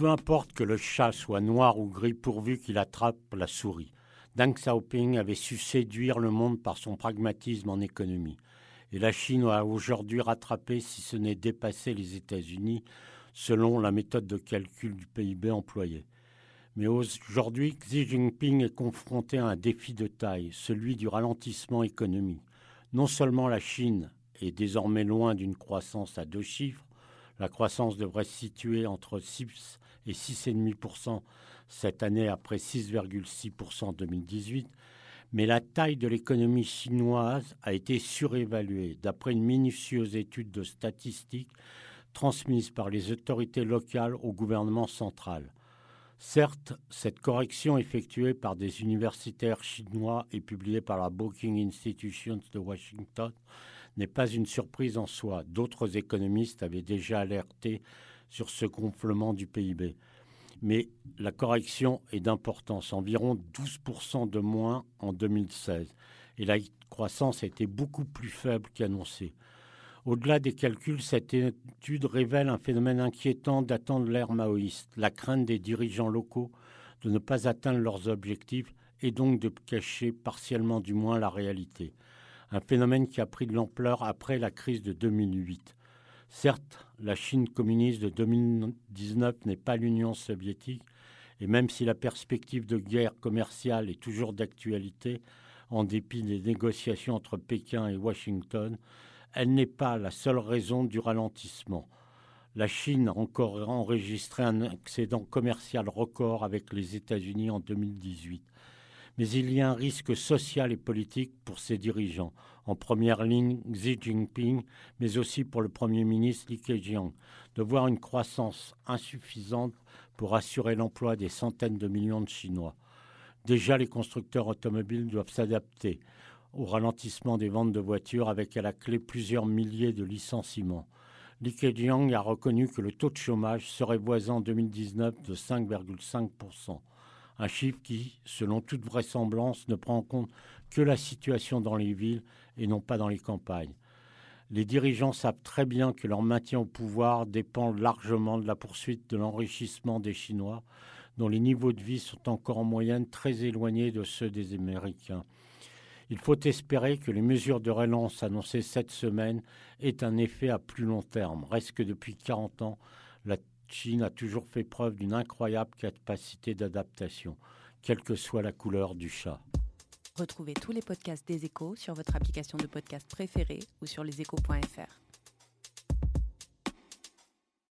Peu importe que le chat soit noir ou gris pourvu qu'il attrape la souris. Deng Xiaoping avait su séduire le monde par son pragmatisme en économie. Et la Chine a aujourd'hui rattrapé, si ce n'est dépassé, les États-Unis selon la méthode de calcul du PIB employée. Mais aujourd'hui, Xi Jinping est confronté à un défi de taille, celui du ralentissement économique. Non seulement la Chine est désormais loin d'une croissance à deux chiffres, la croissance devrait se situer entre 6 et 6,5% cette année après 6,6% en 2018, mais la taille de l'économie chinoise a été surévaluée. D'après une minutieuse étude de statistiques, transmise par les autorités locales au gouvernement central. Certes, cette correction effectuée par des universitaires chinois et publiée par la Booking Institution de Washington n'est pas une surprise en soi. D'autres économistes avaient déjà alerté sur ce gonflement du PIB. Mais la correction est d'importance, environ 12% de moins en 2016. Et la croissance été beaucoup plus faible qu'annoncé. Au-delà des calculs, cette étude révèle un phénomène inquiétant datant de l'ère maoïste, la crainte des dirigeants locaux de ne pas atteindre leurs objectifs et donc de cacher partiellement du moins la réalité. Un phénomène qui a pris de l'ampleur après la crise de 2008. Certes, la Chine communiste de 2019 n'est pas l'Union soviétique, et même si la perspective de guerre commerciale est toujours d'actualité, en dépit des négociations entre Pékin et Washington, elle n'est pas la seule raison du ralentissement. La Chine a encore enregistré un excédent commercial record avec les États-Unis en 2018. Mais il y a un risque social et politique pour ses dirigeants, en première ligne Xi Jinping, mais aussi pour le Premier ministre Li Keqiang, de voir une croissance insuffisante pour assurer l'emploi des centaines de millions de Chinois. Déjà, les constructeurs automobiles doivent s'adapter au ralentissement des ventes de voitures avec à la clé plusieurs milliers de licenciements. Li Keqiang a reconnu que le taux de chômage serait voisin en 2019 de 5,5%, un chiffre qui, selon toute vraisemblance, ne prend en compte que la situation dans les villes et non pas dans les campagnes. Les dirigeants savent très bien que leur maintien au pouvoir dépend largement de la poursuite de l'enrichissement des Chinois, dont les niveaux de vie sont encore en moyenne très éloignés de ceux des Américains. Il faut espérer que les mesures de relance annoncées cette semaine aient un effet à plus long terme. Reste que depuis 40 ans, Chine a toujours fait preuve d'une incroyable capacité d'adaptation, quelle que soit la couleur du chat. Retrouvez tous les podcasts des échos sur votre application de podcast préférée ou sur leséchos.fr.